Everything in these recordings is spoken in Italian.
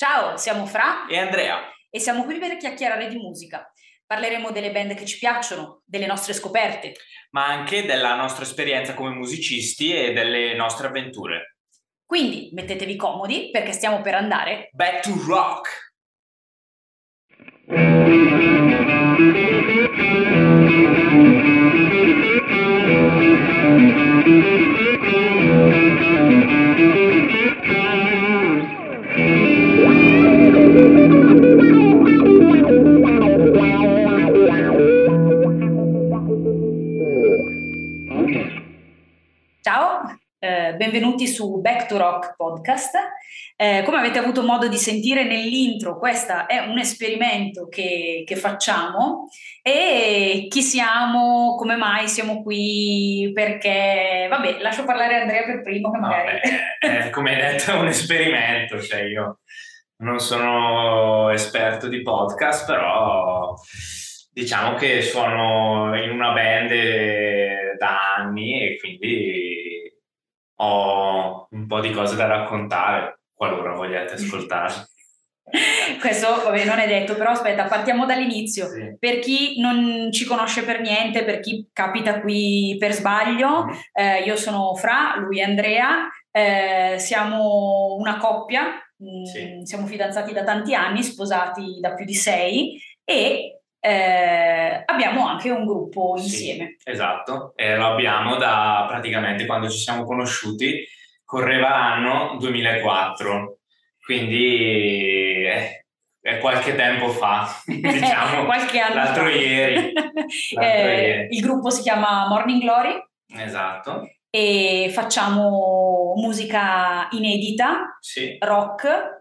Ciao, siamo Fra e Andrea e siamo qui per chiacchierare di musica. Parleremo delle band che ci piacciono, delle nostre scoperte, ma anche della nostra esperienza come musicisti e delle nostre avventure. Quindi mettetevi comodi perché stiamo per andare Back to Rock! Eh, benvenuti su Back to Rock podcast. Eh, come avete avuto modo di sentire nell'intro, questo è un esperimento che, che, facciamo e chi siamo, come mai siamo qui, perché, vabbè, lascio parlare Andrea per primo che magari... Vabbè, eh, come hai detto è un esperimento, cioè io non sono esperto di podcast, però diciamo che sono in una band da anni e quindi ho un po' di cose da raccontare qualora vogliate ascoltare. Questo vabbè, non è detto, però aspetta, partiamo dall'inizio. Sì. Per chi non ci conosce per niente, per chi capita qui per sbaglio, Mm. eh, io sono Fra, lui è Andrea, eh, siamo una coppia, mm, Sì. siamo fidanzati da tanti anni, sposati da più di sei e eh, abbiamo anche un gruppo Sì, insieme. esatto, e lo abbiamo da praticamente quando ci siamo conosciuti, correva l'anno 2004, quindi è, è qualche tempo fa, diciamo, Qualche anno l'altro fa. ieri. l'altro Eh, ieri. il gruppo si chiama Morning Glory Esatto, e facciamo musica inedita, sì, rock,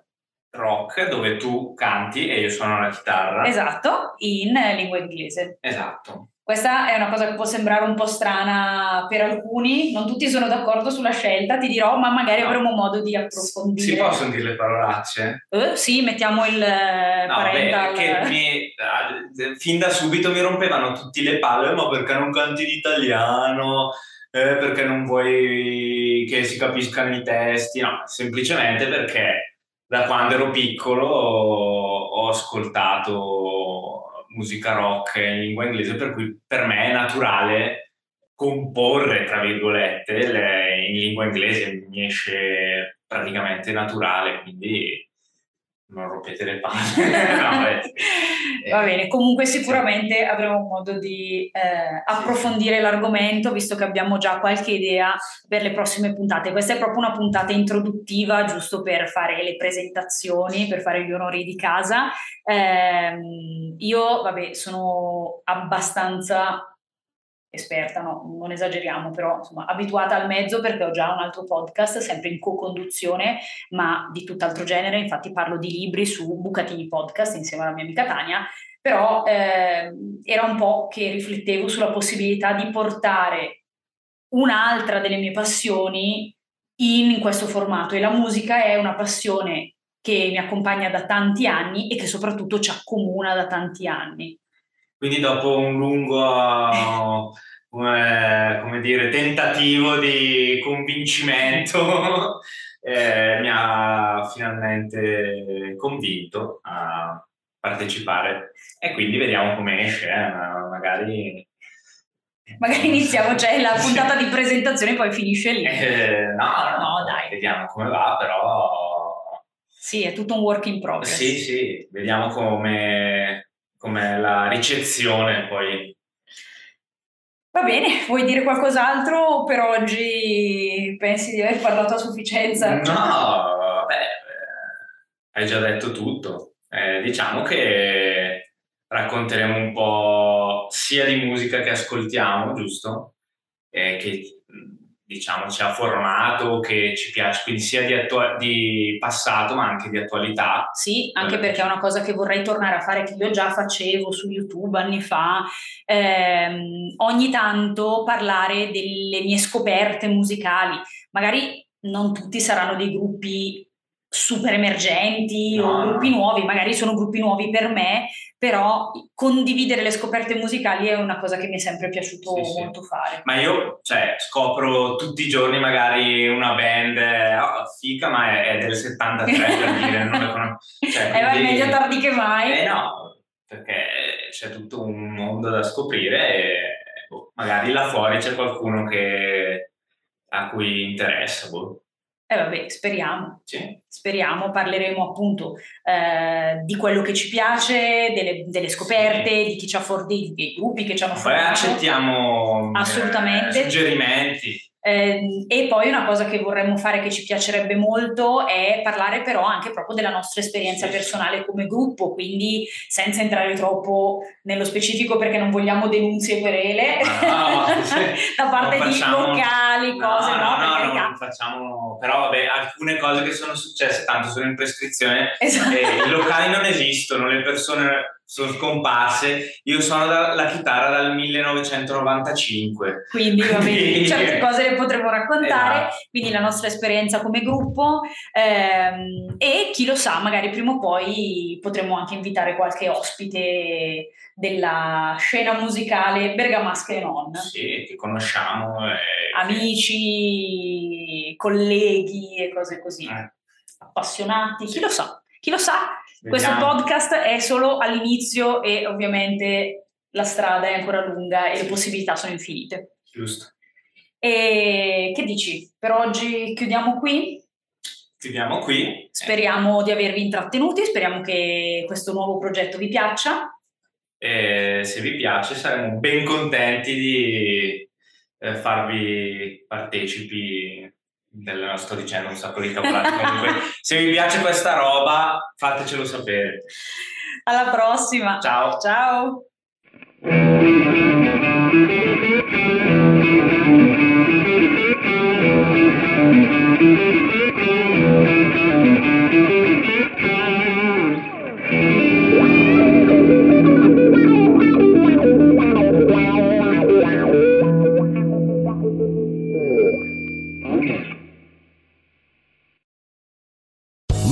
rock, dove tu canti e io suono la chitarra. esatto, in lingua inglese. Esatto. Questa è una cosa che può sembrare un po' strana per alcuni, non tutti sono d'accordo sulla scelta, ti dirò, ma magari No. avremo modo di approfondire. Si possono dire le parolacce? Eh, sì, mettiamo il eh, No, parental. che mi, eh, fin da subito mi rompevano tutti le palle, ma perché non canti in italiano? Eh, perché non vuoi che si capiscano i testi? No, semplicemente perché da quando ero piccolo ho, ascoltato musica rock in lingua inglese, per cui per me è naturale comporre, tra virgolette, le- in lingua inglese, mi esce praticamente naturale, quindi non rompete le palle. No, sì. Va Eh, bene, comunque sicuramente avremo modo di eh, approfondire l'argomento, visto che abbiamo già qualche idea per le prossime puntate. Questa è proprio una puntata introduttiva, giusto per fare le presentazioni, per fare gli onori di casa. Ehm, io, vabbè, sono abbastanza esperta, no, non esageriamo, però insomma abituata al mezzo perché ho già un altro podcast, sempre in co-conduzione, ma di tutt'altro genere, infatti parlo di libri su Bucatini Podcast insieme alla mia amica Tania, però ehm, era un po' che riflettevo sulla possibilità di portare un'altra delle mie passioni in questo formato. E la musica è una passione che mi accompagna da tanti anni e che soprattutto ci accomuna da tanti anni. Quindi dopo un lungo, come, come dire, tentativo di convincimento, eh, mi ha finalmente convinto a partecipare e quindi vediamo come esce, eh, ma magari... Magari iniziamo, c'è la puntata di presentazione, poi finisce lì. Eh, no, no, No, dai. Vediamo come va, però Sì, è tutto un work in progress. Sì, sì, vediamo come com'è la ricezione poi. Va bene, vuoi dire qualcos'altro per oggi? Pensi di aver parlato a sufficienza? No, beh, hai già detto tutto. Eh, diciamo che racconteremo un po' sia di musica che ascoltiamo, giusto? Eh, che diciamo ci ha formato, che ci piace, quindi sia di, attua- di passato ma anche di attualità. Sì, anche eh, perché è una cosa che vorrei tornare a fare, che io già facevo su YouTube anni fa, ehm, ogni tanto parlare delle mie scoperte musicali. Magari non tutti saranno dei gruppi super emergenti no. o gruppi nuovi, magari sono gruppi nuovi per me, però condividere le scoperte musicali è una cosa che mi è sempre piaciuto sì, molto sì. fare. Ma io cioè, scopro tutti i giorni magari una band, oh, fica, ma è, è del 73 per dire, non la conosco. Cioè, eh, quindi, meglio tardi che mai. Eh no, perché c'è tutto un mondo da scoprire e boh, magari là fuori c'è qualcuno che, a cui interessa. Boh. Eh vabbè, speriamo. Sì. Speriamo, parleremo appunto eh, di quello che ci piace, delle, delle scoperte, sì. di chi ci ha fornito, dei gruppi che ci hanno formato. Poi accettiamo Assolutamente. Eh, suggerimenti. Eh, e poi una cosa che vorremmo fare che ci piacerebbe molto è parlare però anche proprio della nostra esperienza personale come gruppo, quindi senza entrare troppo nello specifico perché non vogliamo denunce e querele no, da parte facciamo, di locali, cose, no? No, no, no, facciamo, però vabbè, alcune cose che sono successe tanto sono in prescrizione, esatto. i locali non esistono, le persone sono scomparse. Io suono da, la chitarra dal 1995. Quindi, quindi... certe cose le potremo raccontare, esatto. quindi la nostra esperienza come gruppo ehm, e chi lo sa, magari prima o poi potremo anche invitare qualche ospite della scena musicale bergamasca e non. Sì, che conosciamo. E... Amici, colleghi e cose così. Eh. Appassionati, chi lo sa. Chi lo sa. Questo podcast è solo all'inizio e ovviamente la strada è ancora lunga e le possibilità sono infinite. Giusto. E che dici? Per oggi chiudiamo qui? Chiudiamo qui. Speriamo di avervi intrattenuti, speriamo che questo nuovo progetto vi piaccia. E se vi piace saremo ben contenti di eh, farvi partecipi del, sto dicendo un sacco di cavolate. Comunque, se vi piace questa roba, fatecelo sapere. Alla prossima. Ciao. Ciao.